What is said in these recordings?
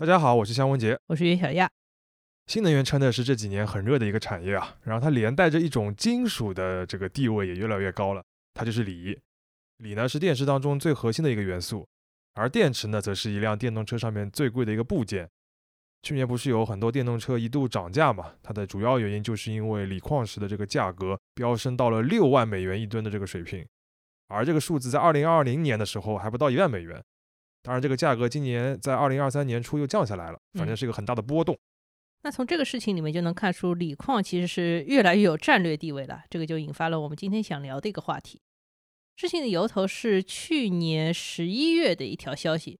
大家好，我是香文杰。我是袁小亚。新能源车呢是这几年很热的一个产业啊，然后它连带着一种金属的这个地位也越来越高了，它就是锂。锂呢是电池当中最核心的一个元素，而电池呢则是一辆电动车上面最贵的一个部件。去年不是有很多电动车一度涨价嘛？它的主要原因就是因为锂矿石的这个价格飙升到了六万美元一吨的这个水平，而这个数字在二零二零年的时候还不到一万美元。当然，这个价格今年在二零二三年初又降下来了，反正是一个很大的波动。那从这个事情里面就能看出，锂矿其实是越来越有战略地位了。这个就引发了我们今天想聊的一个话题。事情的由头是去年十一月的一条消息，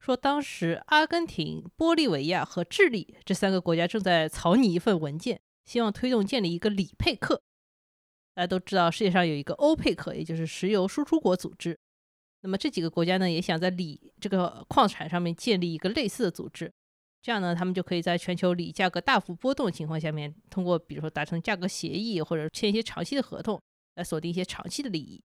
说当时阿根廷、玻利维亚和智利这三个国家正在草拟一份文件，希望推动建立一个锂配克。大家都知道，世界上有一个欧佩克，也就是石油输出国组织。那么这几个国家呢，也想在锂这个矿产上面建立一个类似的组织，这样呢，他们就可以在全球锂价格大幅波动的情况下面，通过比如说达成价格协议或者签一些长期的合同，来锁定一些长期的利益。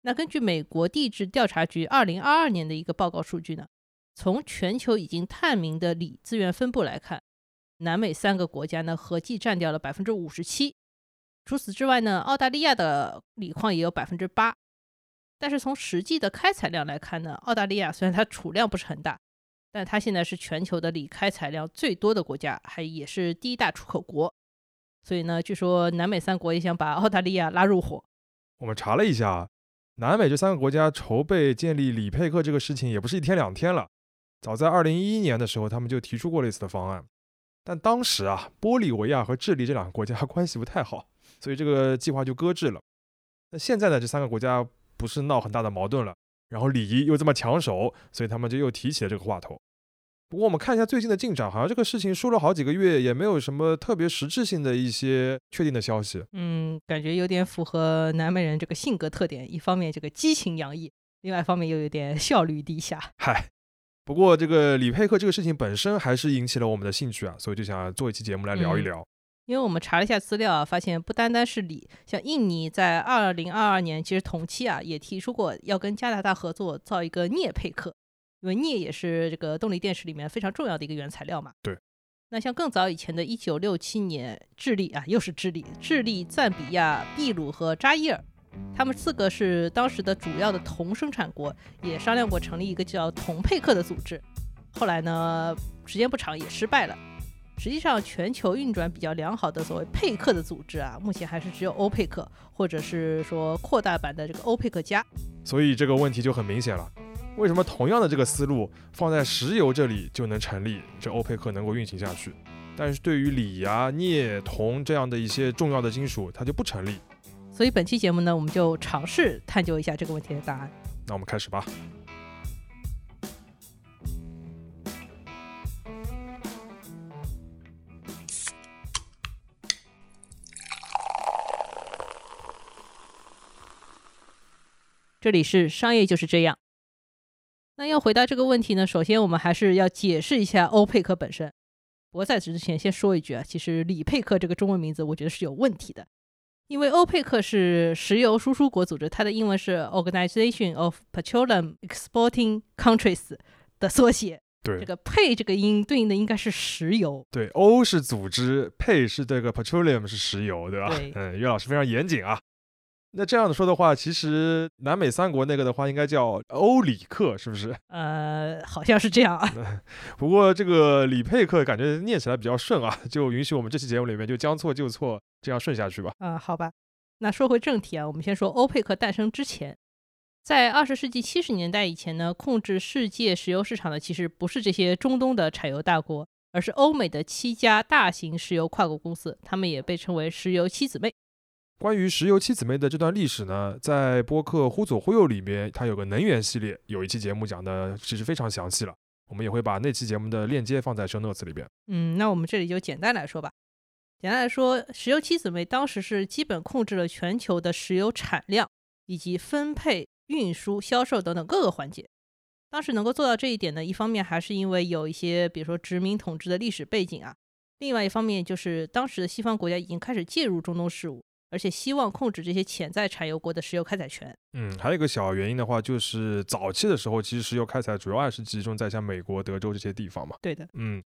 那根据美国地质调查局二零二二年的一个报告数据呢，从全球已经探明的锂资源分布来看，南美三个国家呢合计占掉了百分之五十七。除此之外呢，澳大利亚的锂矿也有百分之八。但是从实际的开采量来看呢，澳大利亚虽然它储量不是很大，但它现在是全球的锂开采量最多的国家，还也是第一大出口国。所以呢，据说南美三国也想把澳大利亚拉入伙。我们查了一下，南美这三个国家筹备建立锂配克这个事情也不是一天两天了。早在二零一一年的时候，他们就提出过类似的方案，但当时啊，玻利维亚和智利这两个国家 关系不太好，所以这个计划就搁置了。那现在呢，这三个国家。不是闹很大的矛盾了，然后礼仪又这么抢手，所以他们就又提起了这个话头。不过我们看一下最近的进展，好像这个事情说了好几个月，也没有什么特别实质性的一些确定的消息。嗯，感觉有点符合南美人这个性格特点，一方面这个激情洋溢，另外一方面又有点效率低下。嗨，不过这个李佩克这个事情本身还是引起了我们的兴趣啊，所以就想做一期节目来聊一聊。因为我们查了一下资料啊，发现不单单是锂，像印尼在二零二二年其实同期啊也提出过要跟加拿大合作造一个镍配克，因为镍也是这个动力电池里面非常重要的一个原材料嘛。对。那像更早以前的一九六七年，智利啊又是智利，智利、赞比亚、秘鲁和扎伊尔，他们四个是当时的主要的铜生产国，也商量过成立一个叫铜配克的组织，后来呢时间不长也失败了。实际上，全球运转比较良好的所谓佩克的组织啊，目前还是只有欧佩克，或者是说扩大版的这个欧佩克加。所以这个问题就很明显了：为什么同样的这个思路放在石油这里就能成立，这欧佩克能够运行下去，但是对于锂啊、镍、铜这样的一些重要的金属，它就不成立？所以本期节目呢，我们就尝试探究一下这个问题的答案。那我们开始吧。这里是商业就是这样。那要回答这个问题呢，首先我们还是要解释一下欧佩克本身。不过在此之前，先说一句啊，其实李佩克这个中文名字我觉得是有问题的，因为欧佩克是石油输出国组织，它的英文是 Organization of Petroleum Exporting Countries 的缩写。对，这个配这个音对应的应该是石油。对，O 是组织，配是这个 Petroleum 是石油，对吧？对。嗯，岳老师非常严谨啊。那这样子说的话，其实南美三国那个的话，应该叫欧里克，是不是？呃，好像是这样啊。不过这个里佩克感觉念起来比较顺啊，就允许我们这期节目里面就将错就错，这样顺下去吧。嗯，好吧。那说回正题啊，我们先说欧佩克诞生之前，在二十世纪七十年代以前呢，控制世界石油市场的其实不是这些中东的产油大国，而是欧美的七家大型石油跨国公司，他们也被称为石油七姊妹。关于石油七姊妹的这段历史呢，在播客《忽左忽右》里面，它有个能源系列，有一期节目讲的其实非常详细了。我们也会把那期节目的链接放在 show notes 里边。嗯，那我们这里就简单来说吧。简单来说，石油七姊妹当时是基本控制了全球的石油产量以及分配、运输、销售等等各个环节。当时能够做到这一点呢，一方面还是因为有一些，比如说殖民统治的历史背景啊；另外一方面就是当时的西方国家已经开始介入中东事务。而且希望控制这些潜在产油国的石油开采权。嗯，还有一个小原因的话，就是早期的时候，其实石油开采主要还是集中在像美国、德州这些地方嘛。对的，嗯，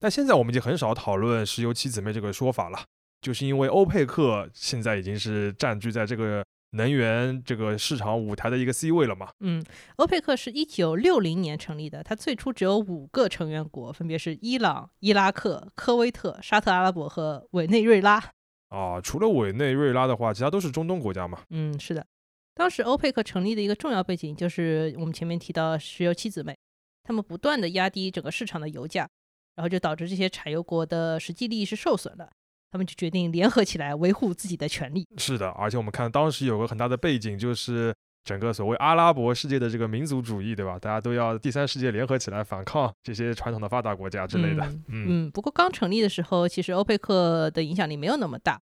但现在我们已经很少讨论石油七姊妹这个说法了，就是因为欧佩克现在已经是占据在这个能源这个市场舞台的一个 C 位了嘛。嗯，欧佩克是一九六零年成立的，它最初只有五个成员国，分别是伊朗、伊拉克、科威特、沙特阿拉伯和委内瑞拉。啊，除了委内瑞拉的话，其他都是中东国家嘛。嗯，是的。当时欧佩克成立的一个重要背景就是我们前面提到石油七姊妹，他们不断的压低整个市场的油价，然后就导致这些产油国的实际利益是受损的。他们就决定联合起来维护自己的权利。是的，而且我们看当时有个很大的背景，就是整个所谓阿拉伯世界的这个民族主义，对吧？大家都要第三世界联合起来反抗这些传统的发达国家之类的。嗯，不过刚成立的时候，其实欧佩克的影响力没有那么大。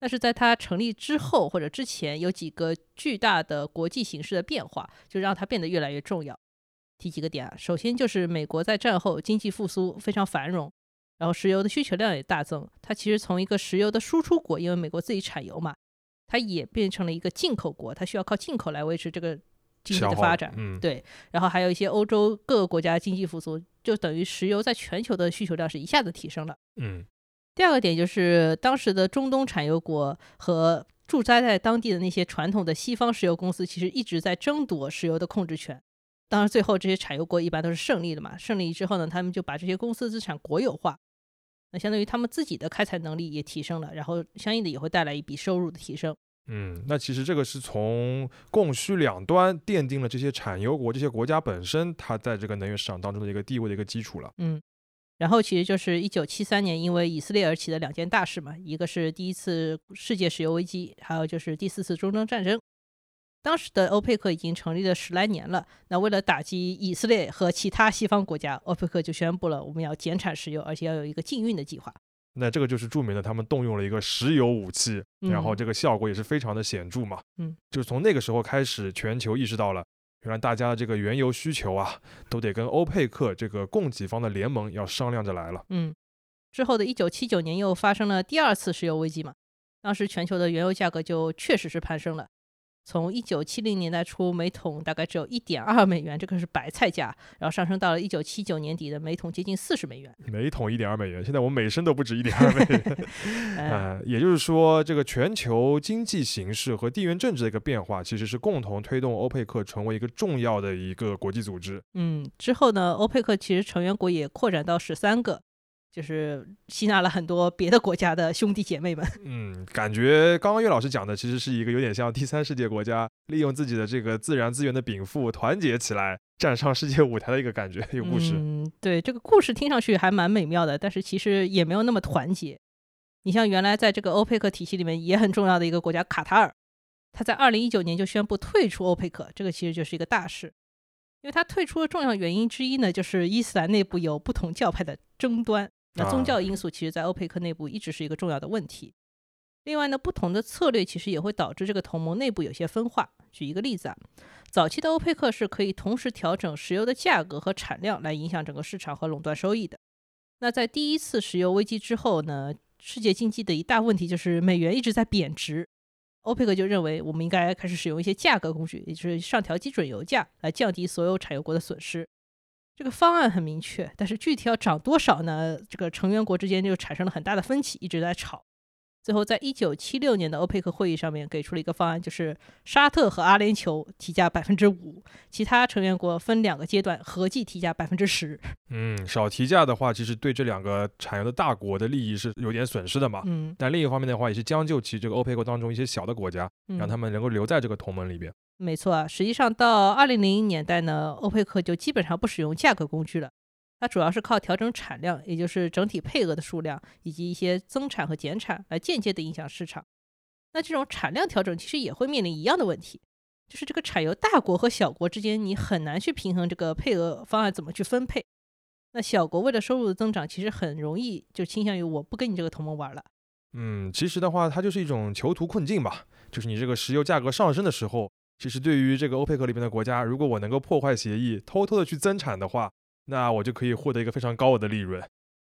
但是在它成立之后或者之前，有几个巨大的国际形势的变化，就让它变得越来越重要。提几个点啊，首先就是美国在战后经济复苏非常繁荣。然后石油的需求量也大增，它其实从一个石油的输出国，因为美国自己产油嘛，它也变成了一个进口国，它需要靠进口来维持这个经济的发展。嗯，对。然后还有一些欧洲各个国家经济复苏，就等于石油在全球的需求量是一下子提升了。嗯。第二个点就是当时的中东产油国和驻扎在当地的那些传统的西方石油公司，其实一直在争夺石油的控制权。当然，最后这些产油国一般都是胜利的嘛。胜利之后呢，他们就把这些公司资产国有化。那相当于他们自己的开采能力也提升了，然后相应的也会带来一笔收入的提升。嗯，那其实这个是从供需两端奠定了这些产油国这些国家本身它在这个能源市场当中的一个地位的一个基础了。嗯，然后其实就是一九七三年因为以色列而起的两件大事嘛，一个是第一次世界石油危机，还有就是第四次中东战争。当时的欧佩克已经成立了十来年了。那为了打击以色列和其他西方国家，欧佩克就宣布了我们要减产石油，而且要有一个禁运的计划。那这个就是著名的，他们动用了一个石油武器，然后这个效果也是非常的显著嘛。嗯，就是从那个时候开始，全球意识到了，原来大家的这个原油需求啊，都得跟欧佩克这个供给方的联盟要商量着来了。嗯，之后的一九七九年又发生了第二次石油危机嘛，当时全球的原油价格就确实是攀升了。从一九七零年代初，每桶大概只有一点二美元，这个是白菜价，然后上升到了一九七九年底的每桶接近四十美元。每桶一点二美元，现在我们每升都不止一点二美元。呃，也就是说，这个全球经济形势和地缘政治的一个变化，其实是共同推动欧佩克成为一个重要的一个国际组织。嗯，之后呢，欧佩克其实成员国也扩展到十三个。就是吸纳了很多别的国家的兄弟姐妹们。嗯，感觉刚刚岳老师讲的其实是一个有点像第三世界国家利用自己的这个自然资源的禀赋，团结起来站上世界舞台的一个感觉，有故事。嗯，对，这个故事听上去还蛮美妙的，但是其实也没有那么团结。你像原来在这个欧佩克体系里面也很重要的一个国家卡塔尔，他在二零一九年就宣布退出欧佩克，这个其实就是一个大事。因为他退出的重要原因之一呢，就是伊斯兰内部有不同教派的争端。那宗教因素其实，在欧佩克内部一直是一个重要的问题。另外呢，不同的策略其实也会导致这个同盟内部有些分化。举一个例子啊，早期的欧佩克是可以同时调整石油的价格和产量，来影响整个市场和垄断收益的。那在第一次石油危机之后呢，世界经济的一大问题就是美元一直在贬值。欧佩克就认为，我们应该开始使用一些价格工具，也就是上调基准油价，来降低所有产油国的损失。这个方案很明确，但是具体要涨多少呢？这个成员国之间就产生了很大的分歧，一直在吵。最后，在一九七六年的欧佩克会议上面，给出了一个方案，就是沙特和阿联酋提价百分之五，其他成员国分两个阶段合计提价百分之十。嗯，少提价的话，其实对这两个产油的大国的利益是有点损失的嘛。嗯。但另一方面的话，也是将就其这个欧佩克当中一些小的国家，让他们能够留在这个同盟里边。没错啊，实际上到二零零零年代呢，欧佩克就基本上不使用价格工具了。它主要是靠调整产量，也就是整体配额的数量，以及一些增产和减产来间接的影响市场。那这种产量调整其实也会面临一样的问题，就是这个产油大国和小国之间，你很难去平衡这个配额方案怎么去分配。那小国为了收入的增长，其实很容易就倾向于我不跟你这个同盟玩了。嗯，其实的话，它就是一种囚徒困境吧。就是你这个石油价格上升的时候，其实对于这个欧佩克里面的国家，如果我能够破坏协议，偷偷的去增产的话，那我就可以获得一个非常高额的利润。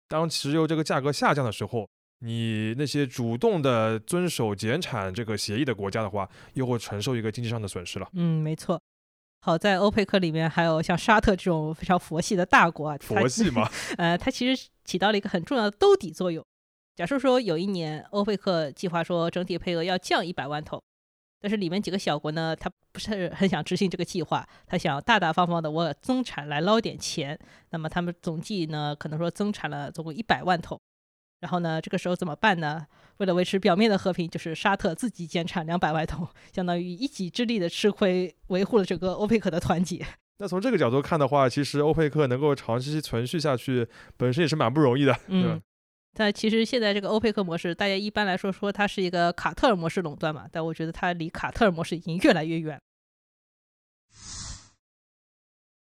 当石油这个价格下降的时候，你那些主动的遵守减产这个协议的国家的话，又会承受一个经济上的损失了。嗯，没错。好在欧佩克里面还有像沙特这种非常佛系的大国啊，佛系嘛，呃，它其实起到了一个很重要的兜底作用。假设说有一年欧佩克计划说整体配额要降一百万桶，但是里面几个小国呢，他不是很想执行这个计划，他想大大方方的我增产来捞点钱。那么他们总计呢，可能说增产了总共一百万桶。然后呢，这个时候怎么办呢？为了维持表面的和平，就是沙特自己减产两百万桶，相当于一己之力的吃亏，维护了整个欧佩克的团结。那从这个角度看的话，其实欧佩克能够长期存续下去，本身也是蛮不容易的，对吧？但其实现在这个欧佩克模式，大家一般来说说它是一个卡特尔模式垄断嘛，但我觉得它离卡特尔模式已经越来越远。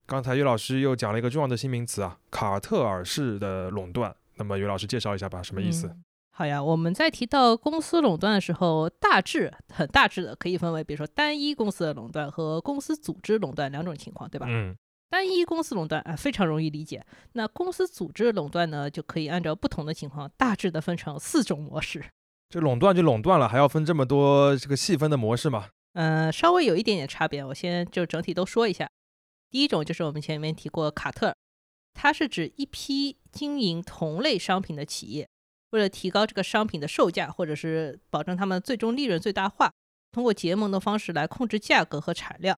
刚才于老师又讲了一个重要的新名词啊，卡特尔式的垄断。那么于老师介绍一下吧，什么意思？嗯、好呀，我们在提到公司垄断的时候，大致很大致的可以分为，比如说单一公司的垄断和公司组织垄断两种情况，对吧？嗯。单一公司垄断啊，非常容易理解。那公司组织垄断呢，就可以按照不同的情况，大致的分成四种模式。这垄断就垄断了，还要分这么多这个细分的模式吗？嗯，稍微有一点点差别。我先就整体都说一下。第一种就是我们前面提过卡特尔，它是指一批经营同类商品的企业，为了提高这个商品的售价，或者是保证他们最终利润最大化，通过结盟的方式来控制价格和产量。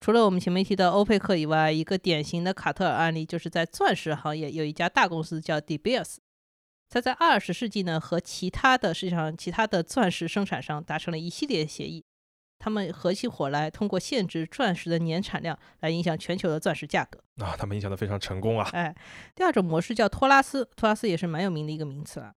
除了我们前面提到欧佩克以外，一个典型的卡特尔案例就是在钻石行业有一家大公司叫 De Beers，它在二十世纪呢和其他的世界上其他的钻石生产商达成了一系列协议，他们合起伙来，通过限制钻石的年产量来影响全球的钻石价格。啊，他们影响的非常成功啊！哎，第二种模式叫托拉斯，托拉斯也是蛮有名的一个名词了。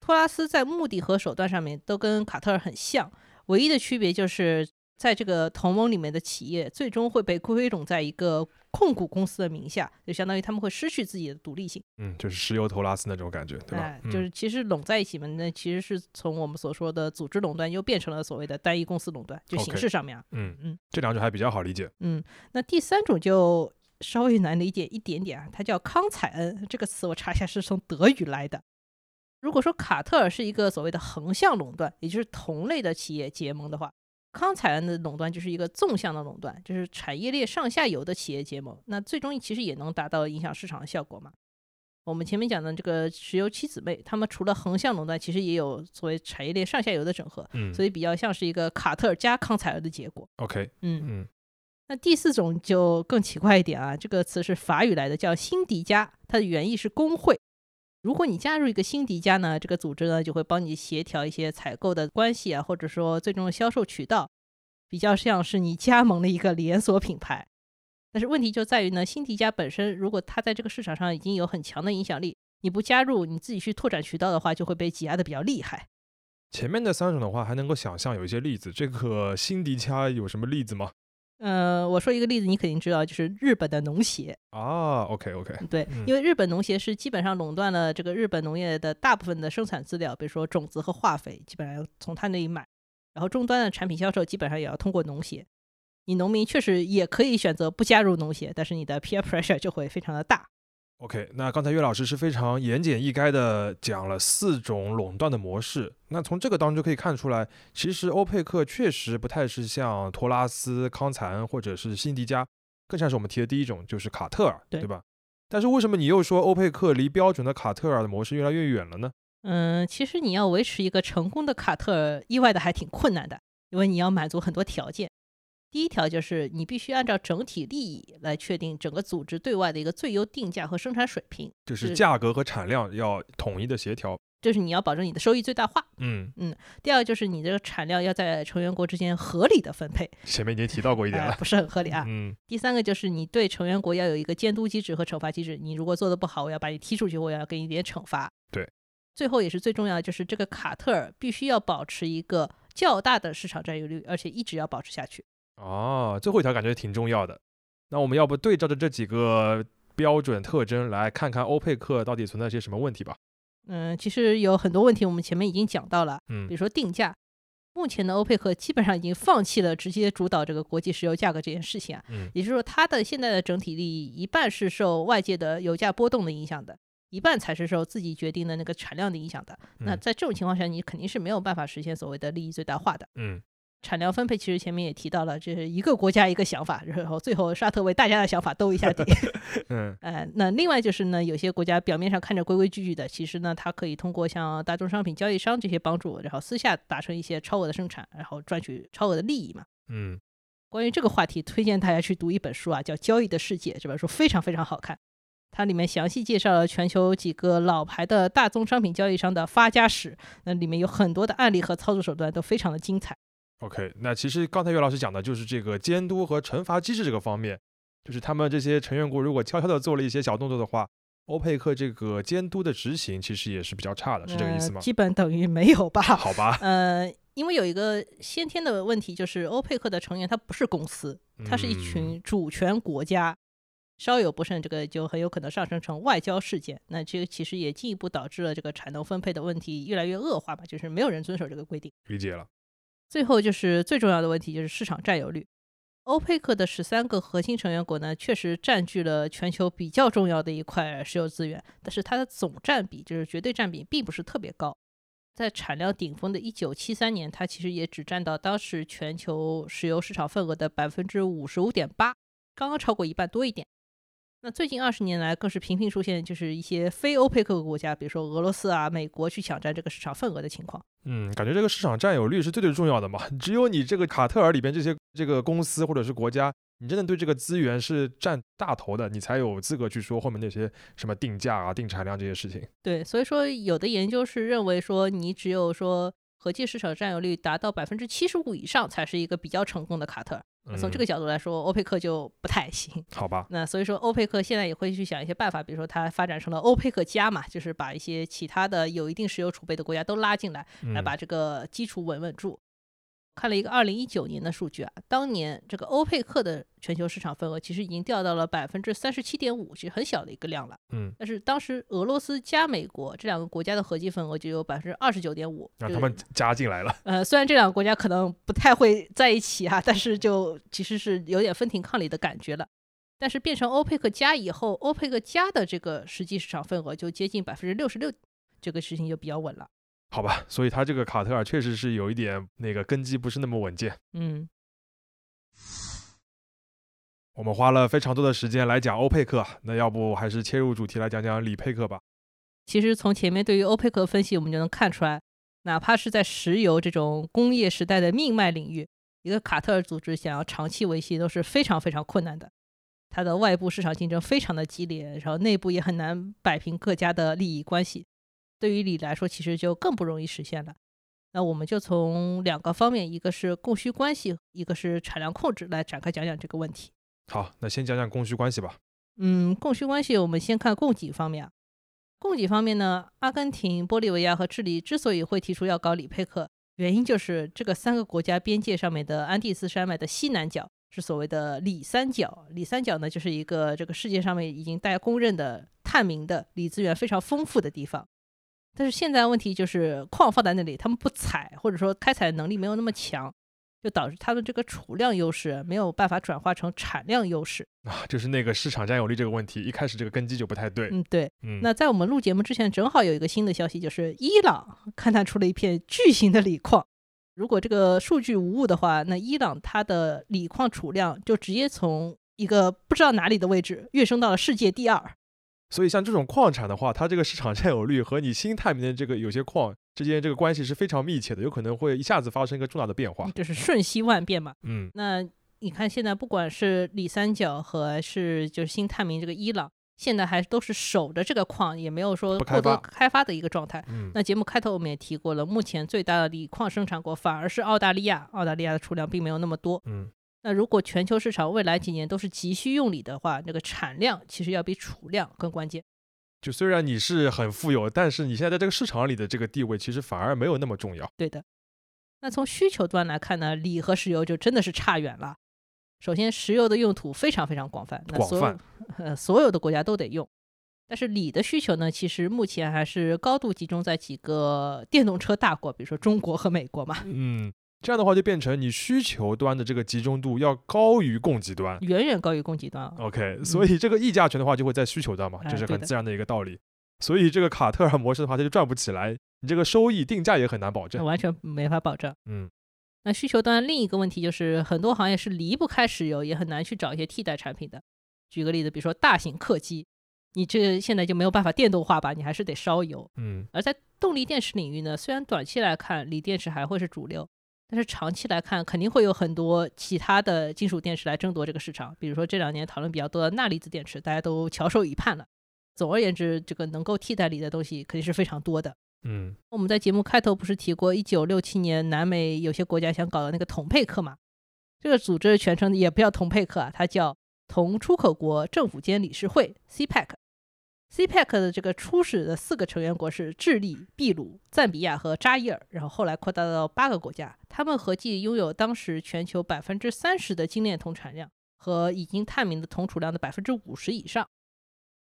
托拉斯在目的和手段上面都跟卡特尔很像，唯一的区别就是。在这个同盟里面的企业，最终会被归拢在一个控股公司的名下，就相当于他们会失去自己的独立性。嗯，就是石油托拉斯那种感觉，对吧？就是其实拢在一起嘛，那其实是从我们所说的组织垄断，又变成了所谓的单一公司垄断，就形式上面啊。嗯嗯，这两种还比较好理解。嗯，那第三种就稍微难理解一点点啊，它叫康采恩这个词，我查一下是从德语来的。如果说卡特尔是一个所谓的横向垄断，也就是同类的企业结盟的话。康采恩的垄断就是一个纵向的垄断，就是产业链上下游的企业结盟，那最终其实也能达到影响市场的效果嘛。我们前面讲的这个石油七姊妹，他们除了横向垄断，其实也有所谓产业链上下游的整合，嗯，所以比较像是一个卡特尔加康采恩的结果。OK，嗯嗯。那第四种就更奇怪一点啊，这个词是法语来的，叫辛迪加，它的原意是工会。如果你加入一个新迪加呢，这个组织呢就会帮你协调一些采购的关系啊，或者说最终的销售渠道，比较像是你加盟了一个连锁品牌。但是问题就在于呢，新迪加本身如果它在这个市场上已经有很强的影响力，你不加入，你自己去拓展渠道的话，就会被挤压的比较厉害。前面的三种的话还能够想象有一些例子，这个新迪加有什么例子吗？呃，我说一个例子，你肯定知道，就是日本的农协啊。OK OK，对，因为日本农协是基本上垄断了这个日本农业的大部分的生产资料，比如说种子和化肥，基本上要从他那里买，然后终端的产品销售基本上也要通过农协。你农民确实也可以选择不加入农协，但是你的 peer pressure 就会非常的大。OK，那刚才岳老师是非常言简意赅的讲了四种垄断的模式。那从这个当中就可以看出来，其实欧佩克确实不太是像托拉斯、康采恩或者是辛迪加，更像是我们提的第一种，就是卡特尔，对吧？但是为什么你又说欧佩克离标准的卡特尔的模式越来越远了呢？嗯，其实你要维持一个成功的卡特尔，意外的还挺困难的，因为你要满足很多条件。第一条就是你必须按照整体利益来确定整个组织对外的一个最优定价和生产水平，就是价格和产量要统一的协调，就是你要保证你的收益最大化。嗯嗯。第二就是你这个产量要在成员国之间合理的分配，前面已经提到过一点了，不是很合理啊。嗯。第三个就是你对成员国要有一个监督机制和惩罚机制，你如果做的不好，我要把你踢出去，我要给你点惩罚。对。最后也是最重要的，就是这个卡特尔必须要保持一个较大的市场占有率，而且一直要保持下去。哦，最后一条感觉挺重要的。那我们要不对照着这几个标准特征来看看欧佩克到底存在些什么问题吧？嗯，其实有很多问题，我们前面已经讲到了。嗯，比如说定价，目前的欧佩克基本上已经放弃了直接主导这个国际石油价格这件事情啊。嗯，也就是说，它的现在的整体利益一半是受外界的油价波动的影响的，一半才是受自己决定的那个产量的影响的。那嗯在这种情况下，你肯定是没有办法实现所谓的利益最大化的。嗯产量分配其实前面也提到了，这是一个国家一个想法，然后最后沙特为大家的想法兜一下底。嗯呃，那另外就是呢，有些国家表面上看着规规矩矩的，其实呢，它可以通过像大宗商品交易商这些帮助，然后私下达成一些超额的生产，然后赚取超额的利益嘛。嗯关于这个话题，推荐大家去读一本书啊，叫《交易的世界》，这本书非常非常好看。它里面详细介绍了全球几个老牌的大宗商品交易商的发家史，那里面有很多的案例和操作手段都非常的精彩。，OK，那其实刚才岳老师讲的就是这个监督和惩罚机制这个方面，就是他们这些成员国如果悄悄的做了一些小动作的话，欧佩克这个监督的执行其实也是比较差的，是这个意思吗呃？基本等于没有吧。好吧，呃，因为有一个先天的问题，就是欧佩克的成员他不是公司，他是一嗯群主权国家，稍有不慎，这个就很有可能上升成外交事件。那这个其实也进一步导致了这个产能分配的问题越来越恶化吧，就是没有人遵守这个规定。理解了。最后就是最重要的问题，就是市场占有率。欧佩克的十三个核心成员国呢，确实占据了全球比较重要的一块石油资源，但是它的总占比，就是绝对占比，并不是特别高。在产量顶峰的1973年，它其实也只占到当时全球石油市场份额的百分之五十五点八，刚刚超过一半多一点。那最近二十年来，更是频频出现就是一些非欧佩克国家，比如说俄罗斯啊、美国去抢占这个市场份额的情况。嗯，感觉这个市场占有率是最最重要的嘛。只有你这个卡特尔里边这些这个公司或者是国家，你真的对这个资源是占大头的，你才有资格去说后面那些什么定价啊、定产量这些事情。对，所以说有的研究是认为说，你只有说合计市场占有率达到百分之七十五以上，才是一个比较成功的卡特尔。那从这个嗯角度来说，欧佩克就不太行。好吧，那所以说，欧佩克现在也会去想一些办法，比如说它发展成了欧佩克加嘛，就是把一些其他的有一定石油储备的国家都拉进来，来嗯把这个基础稳稳住。看了一个二零一九年的数据啊，当年这个欧佩克的全球市场份额其实已经掉到了百分之三十七点五，其实很小的一个量了。嗯，但是当时俄罗斯加美国这两个国家的合计份额就有百分之二十九点五，就让他们加进来了。呃，虽然这两个国家可能不太会在一起啊，但是就其实是有点分庭抗礼的感觉了。但是变成欧佩克加以后，欧佩克加的这个实际市场份额就接近百分之六十六，这个事情就比较稳了。好吧，所以他这个卡特尔确实是有一点那个根基不是那么稳健。嗯，我们花了非常多的时间来讲欧佩克，那要不还是切入主题来讲讲里佩克吧。其实从前面对于欧佩克分析，我们就能看出来，哪怕是在石油这种工业时代的命脉领域，一个卡特尔组织想要长期维系都是非常非常困难的。它的外部市场竞争非常的激烈，然后内部也很难摆平各家的利益关系。对于锂来说，其实就更不容易实现了。那我们就从两个方面，一个是供需关系，一个是产量控制来展开讲讲这个问题。好，那先讲讲供需关系吧。嗯，供需关系，我们先看供给方面啊。供给方面呢，阿根廷、玻利维亚和智利之所以会提出要搞里佩克，原因就是这个三个国家边界上面的安第斯山脉的西南角是所谓的里三角。里三角呢，就是一个这个世界上面已经大家公认的探明的锂资源非常丰富的地方。但是现在问题就是矿放在那里，他们不采，或者说开采能力没有那么强，就导致他们这个储量优势没有办法转化成产量优势。啊，就是那个市场占有率这个问题，一开始这个根基就不太对。嗯，对。嗯，那在我们录节目之前，正好有一个新的消息，就是伊朗 勘探出了一片巨型的锂矿。如果这个数据无误的话，那伊朗它的锂矿储量就直接从一个不知道哪里的位置跃升到了世界第二。所以像这种矿产的话，它这个市场占有率和你新探明的这个有些矿之间这个关系是非常密切的，有可能会一下子发生一个重大的变化。就是瞬息万变嘛。嗯那你看现在不管是里三角和是就是新探明这个伊朗，现在还都是守着这个矿，也没有说过多开发的一个状态。嗯，那节目开头我们也提过了，目前最大的锂矿生产国反而是澳大利亚，澳大利亚的储量并没有那么多。嗯那如果全球市场未来几年都是急需用锂的话，那个产量其实要比储量更关键。就虽然你是很富有，但是你现在在这个市场里的这个地位其实反而没有那么重要。对的。那从需求端来看呢，锂和石油就真的是差远了。首先，石油的用途非常非常广泛，那所有广泛呃所有的国家都得用。但是锂的需求呢，其实目前还是高度集中在几个电动车大国，比如说中国和美国嘛，嗯，这样的话就变成你需求端的这个集中度要高于供给端。远远高于供给端啊。OK，所以这个溢价权的话就会在需求端嘛，这是很自然的一个道理。所以这个卡特尔模式的话，它就赚不起来，你这个收益定价也很难保证。完全没法保证。嗯，那需求端另一个问题就是，很多行业是离不开石油，也很难去找一些替代产品的。举个例子，比如说大型客机，你这现在就没有办法电动化吧，你还是得烧油。嗯而在动力电池领域呢，虽然短期来看锂电池还会是主流，但是长期来看肯定会有很多其他的金属电池来争夺这个市场。比如说这两年讨论比较多的钠离子电池，大家都翘首以盼了。总而言之，这个能够替代锂的东西肯定是非常多的。嗯我们在节目开头不是提过，一九六七年南美有些国家想搞的那个统配克嘛？这个组织全称也不叫同配克啊，它叫同出口国政府间理事会 （CPEC）。CPEC 的这个初始的四个成员国是智利、秘鲁、赞比亚和扎伊尔，然后后来扩大到八个国家，他们合计拥有当时全球百分之三十的精炼铜产量和已经探明的铜储量的百分之五十以上。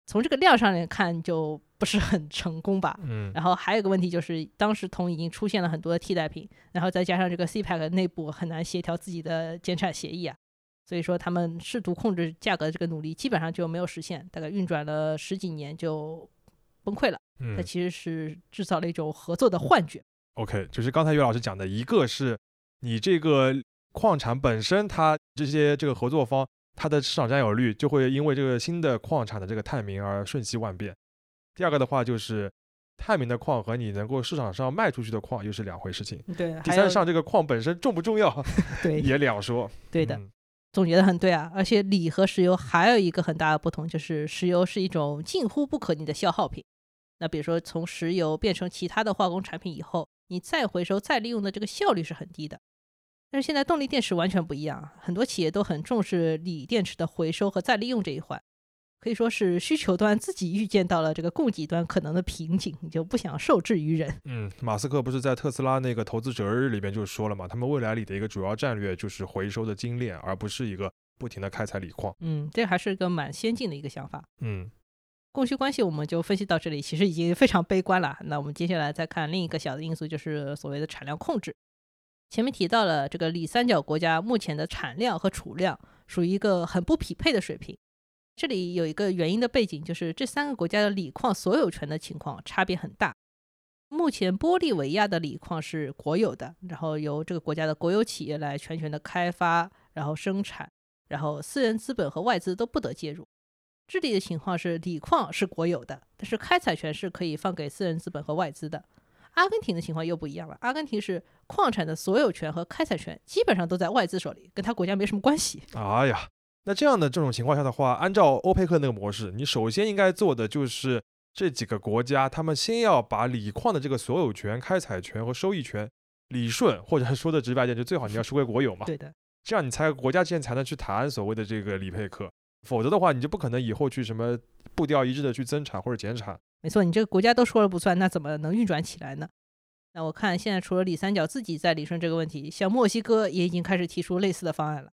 从这个量上来看，就不是很成功吧？嗯然后还有一个问题就是，当时铜已经出现了很多的替代品，然后再加上这个 CPEC 内部很难协调自己的减产协议啊，所以说他们试图控制价格的这个努力基本上就没有实现，大概运转了十几年就崩溃了。嗯它嗯其实是制造了一种合作的幻觉。，OK，就是刚才岳老师讲的，一个是你这个矿产本身，它这些这个合作方，它的市场占有率就会因为这个新的矿产的这个探明而瞬息万变。第二个的话就是。探明的矿和你能够市场上卖出去的矿又是两回事情。对，第三，上这个矿本身重不重要 对也两说。对的，嗯总结的很对啊。而且锂和石油还有一个很大的不同，就是石油是一种近乎不可逆的消耗品。那比如说从石油变成其他的化工产品以后，你再回收再利用的这个效率是很低的。但是现在动力电池完全不一样啊，很多企业都很重视锂电池的回收和再利用这一环。可以说是需求端自己预见到了这个供给端可能的瓶颈，你就不想受制于人。嗯，马斯克不是在特斯拉那个投资者日里边就说了嘛，他们未来里的一个主要战略就是回收的精炼，而不是一个不停的开采锂矿。嗯，这还是个蛮先进的一个想法。嗯供需关系我们就分析到这里，其实已经非常悲观了。那我们接下来再看另一个小的因素，就是所谓的产量控制。前面提到了这个锂三角国家目前的产量和储量属于一个很不匹配的水平。这里有一个原因的背景，就是这三个国家的锂矿所有权的情况差别很大。目前玻利维亚的锂矿是国有的，然后由这个国家的国有企业来全权的开发，然后生产，然后私人资本和外资都不得介入。智利的情况是锂矿是国有的，但是开采权是可以放给私人资本和外资的。阿根廷的情况又不一样了，阿根廷是矿产的所有权和开采权基本上都在外资手里，跟他国家没什么关系。哎呀，那这样的这种情况下的话，按照欧佩克那个模式，你首先应该做的就是这几个国家，他们先要把锂矿的这个所有权、开采权和收益权理顺，或者说的直白点，就最好你要收归国有嘛。对的，这样你才国家之间才能去谈所谓的这个锂配克，否则的话，你就不可能以后去什么步调一致的去增产或者减产。没错，你这个国家都说了不算，那怎么能运转起来呢？那我看现在除了李三角自己在理顺这个问题，像墨西哥也已经开始提出类似的方案了。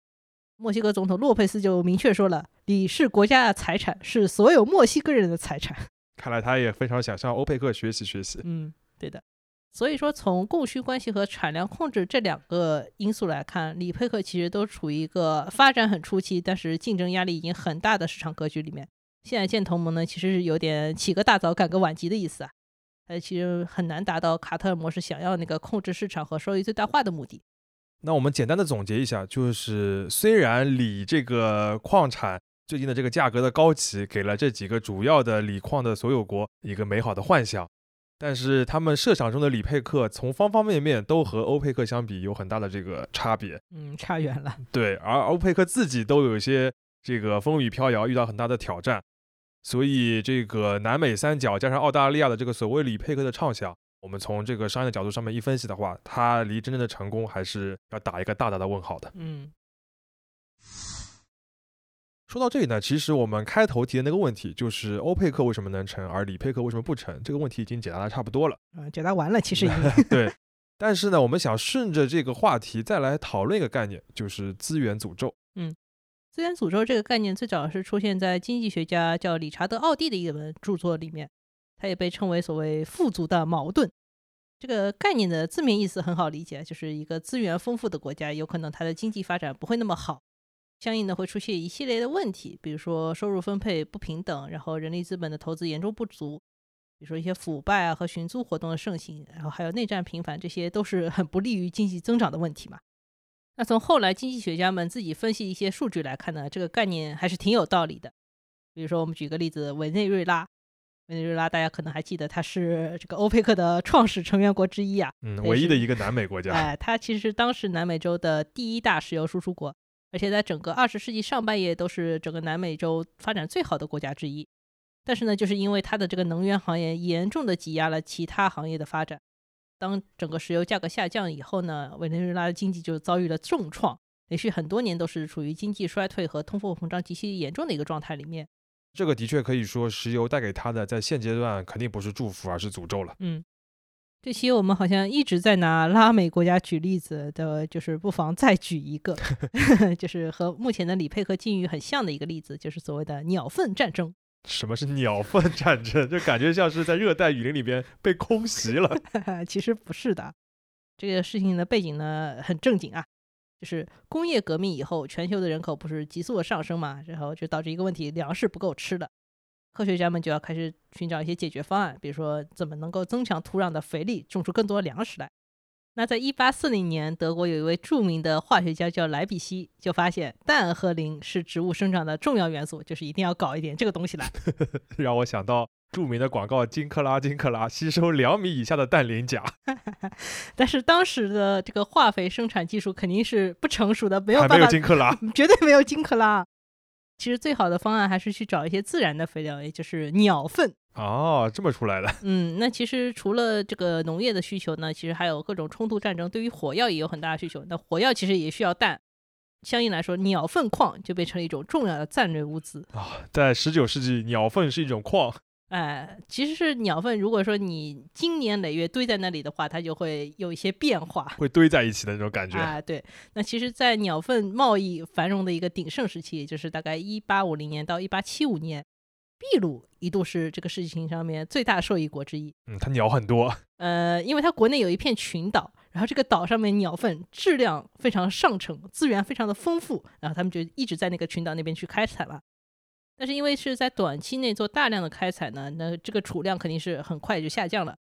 墨西哥总统洛佩斯就明确说了，锂是国家的财产，是所有墨西哥人的财产。看来他也非常想向欧佩克学习学习。嗯，对的。所以说，从供需关系和产量控制这两个因素来看，锂佩克其实都处于一个发展很初期，但是竞争压力已经很大的市场格局里面。现在建同盟呢，其实是有点起个大早赶个晚集的意思啊。呃，其实很难达到卡特尔模式想要那个控制市场和收益最大化的目的。那我们简单的总结一下，就是虽然锂这个矿产最近的这个价格的高企，给了这几个主要的锂矿的所有国一个美好的幻想，但是他们设想中的锂配克从方方面面都和欧佩克相比有很大的这个差别。嗯，差远了。对，而欧佩克自己都有一些这个风雨飘摇，遇到很大的挑战，所以这个南美三角加上澳大利亚的这个所谓锂配克的畅想，我们从这个商业的角度上面一分析的话，它离真正的成功还是要打一个大大的问号的。嗯说到这里呢，其实我们开头提的那个问题，就是欧佩克为什么能成，而里佩克为什么不成，这个问题已经解答的差不多了。啊、解答完了，其实已经 对，但是呢，我们想顺着这个话题再来讨论一个概念，就是资源诅咒。嗯资源诅咒这个概念最早是出现在经济学家叫理查德·奥蒂的一本著作里面，它也被称为所谓富足的矛盾。这个概念的字面意思很好理解，就是一个资源丰富的国家，有可能它的经济发展不会那么好，相应的会出现一系列的问题，比如说收入分配不平等，然后人力资本的投资严重不足。比如说一些腐败啊和寻租活动的盛行，然后还有内战频繁，这些都是很不利于经济增长的问题嘛。那从后来经济学家们自己分析一些数据来看呢，这个概念还是挺有道理的。比如说，我们举个例子，委内瑞拉，委内瑞拉大家可能还记得，它是这个欧佩克的创始成员国之一啊。嗯，唯一的一个南美国家。哎，它其实是当时南美洲的第一大石油输出国，而且在整个二十世纪上半叶都是整个南美洲发展最好的国家之一。但是呢，就是因为它的这个能源行业严重的挤压了其他行业的发展，当整个石油价格下降以后呢，委内瑞拉的经济就遭遇了重创，连续很多年都是处于经济衰退和通货膨胀极其严重的一个状态里面。这个的确可以说，石油带给他的在现阶段肯定不是祝福，而是诅咒了。嗯，这期我们好像一直在拿拉美国家举例子的，就是不妨再举一个，就是和目前的里佩和境遇很像的一个例子，就是所谓的鸟粪战争。什么是鸟粪战争？就感觉像是在热带雨林里边被空袭了。其实不是的，这个事情的背景呢很正经啊，就是工业革命以后，全球的人口不是急速的上升嘛，然后就导致一个问题，粮食不够吃了。科学家们就要开始寻找一些解决方案，比如说怎么能够增强土壤的肥力，种出更多粮食来。那在一八四零年，德国有一位著名的化学家叫莱比锡，就发现氮和磷是植物生长的重要元素，就是一定要搞一点这个东西来。让我想到著名的广告“金克拉，金克拉”，吸收两米以下的氮磷钾，但是当时的这个化肥生产技术肯定是不成熟的，没有还没有办法，金克拉。绝对没有金克拉。其实最好的方案还是去找一些自然的肥料，也就是鸟粪。哦，这么出来的。嗯，那其实除了这个农业的需求呢，其实还有各种冲突战争，对于火药也有很大的需求。那火药其实也需要氮，相应来说，鸟粪矿就变成了一种重要的战略物资。啊、在十九世纪，鸟粪是一种矿，哎，其实是鸟粪，如果说你经年累月堆在那里的话，它就会有一些变化。会堆在一起的那种感觉。啊，对，那其实，在鸟粪贸易繁荣的一个鼎盛时期，也就是大概一八五零年到一八七五年，秘鲁一度是这个事情上面最大受益国之一。嗯，它鸟很多。呃，因为它国内有一片群岛，然后这个岛上面鸟粪质量非常上乘，资源非常的丰富，然后他们就一直在那个群岛那边去开采嘛。但是因为是在短期内做大量的开采呢，那这个储量肯定是很快就下降了，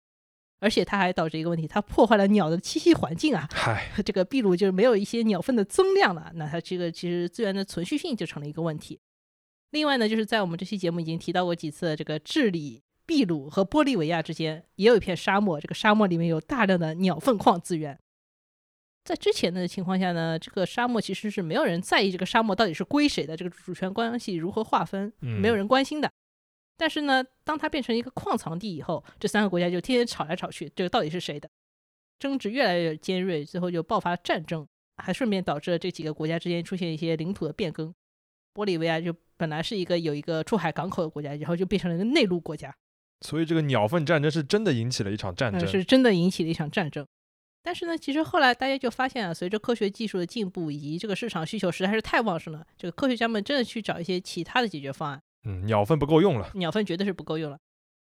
而且它还导致一个问题，它破坏了鸟的栖息环境啊。嗨，这个秘鲁就是没有一些鸟粪的增量了，那它这个其实资源的存续性就成了一个问题。另外呢，就是在我们这期节目已经提到过几次这个智利、秘鲁和玻利维亚之间也有一片沙漠，这个沙漠里面有大量的鸟粪矿资源。在之前的情况下呢，这个沙漠其实是没有人在意这个沙漠到底是归谁的，这个主权关系如何划分，嗯没有人关心的。但是呢，当它变成一个矿藏地以后，这三个国家就天天吵来吵去，这个到底是谁的？争执越来越尖锐，最后就爆发战争，还顺便导致了这几个国家之间出现一些领土的变更。玻利维亚就本来是一个有一个出海港口的国家，然后就变成了一个内陆国家，所以这个鸟粪战争是真的引起了一场战嗯，争。是真的引起了一场战争。但是呢，其实后来大家就发现啊，随着科学技术的进步以及这个市场需求实在是太旺盛了，这个科学家们真的去找一些其他的解决方案。嗯，鸟粪不够用了。鸟粪绝对是不够用了。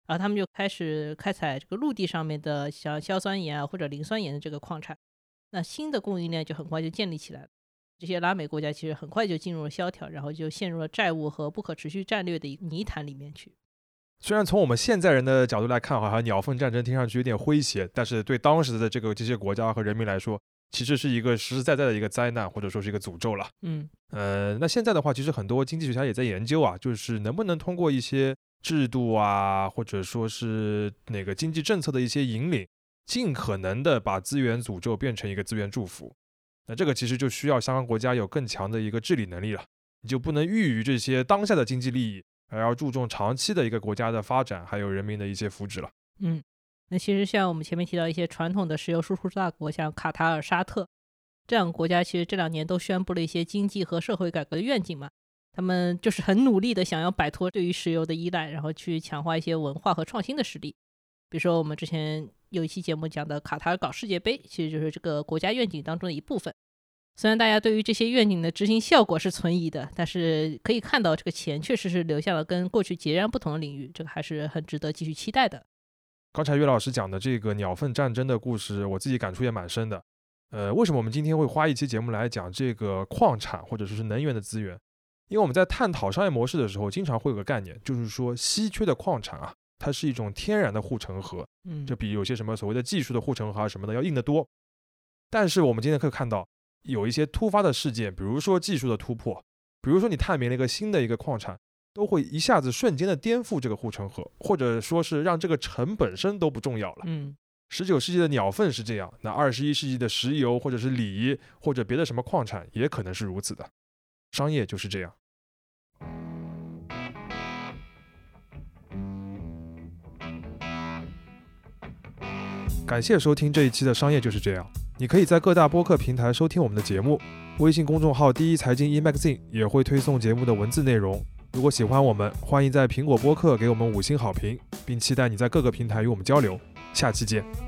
然后他们就开始开采这个陆地上面的像硝酸盐啊或者磷酸盐的这个矿产，那新的供应链就很快就建立起来了。这些拉美国家其实很快就进入了萧条，然后就陷入了债务和不可持续战略的泥潭里面去。虽然从我们现在人的角度来看，好像鸟粪战争听上去有点诙谐，但是对当时的这个这些国家和人民来说，其实是一个实实在在的一个灾难，或者说是一个诅咒了。嗯呃，那现在的话，其实很多经济学家也在研究啊，就是能不能通过一些制度啊，或者说是那个经济政策的一些引领，尽可能的把资源诅咒变成一个资源祝福。那这个其实就需要相关国家有更强的一个治理能力了，你就不能郁于这些当下的经济利益，而要注重长期的一个国家的发展，还有人民的一些福祉了。嗯，那其实像我们前面提到一些传统的石油输出大国，像卡塔尔、沙特这两个国家，其实这两年都宣布了一些经济和社会改革的愿景嘛。他们就是很努力的想要摆脱对于石油的依赖，然后去强化一些文化和创新的实力。比如说我们之前有一期节目讲的卡塔尔搞世界杯，其实就是这个国家愿景当中的一部分。虽然大家对于这些愿景的执行效果是存疑的，但是可以看到这个钱确实是流向了跟过去截然不同的领域，这个还是很值得继续期待的。刚才岳老师讲的这个鸟粪战争的故事，我自己感触也蛮深的。呃，为什么我们今天会花一期节目来讲这个矿产或者说是能源的资源？因为我们在探讨商业模式的时候，经常会有个概念，就是说稀缺的矿产啊，它是一种天然的护城河，嗯，这比有些什么所谓的技术的护城河啊什么的要硬得多。但是我们今天可以看到，有一些突发的事件，比如说技术的突破，比如说你探明了一个新的一个矿产，都会一下子瞬间的颠覆这个护城河，或者说是让这个城本身都不重要了。嗯十九世纪的鸟粪是这样，那二十一世纪的石油或者是锂或者别的什么矿产也可能是如此的。商业就是这样。感谢收听这一期的《商业就是这样》，你可以在各大播客平台收听我们的节目，微信公众号“第一财经 e magazine” 也会推送节目的文字内容。如果喜欢我们，欢迎在苹果播客给我们五星好评，并期待你在各个平台与我们交流。下期见。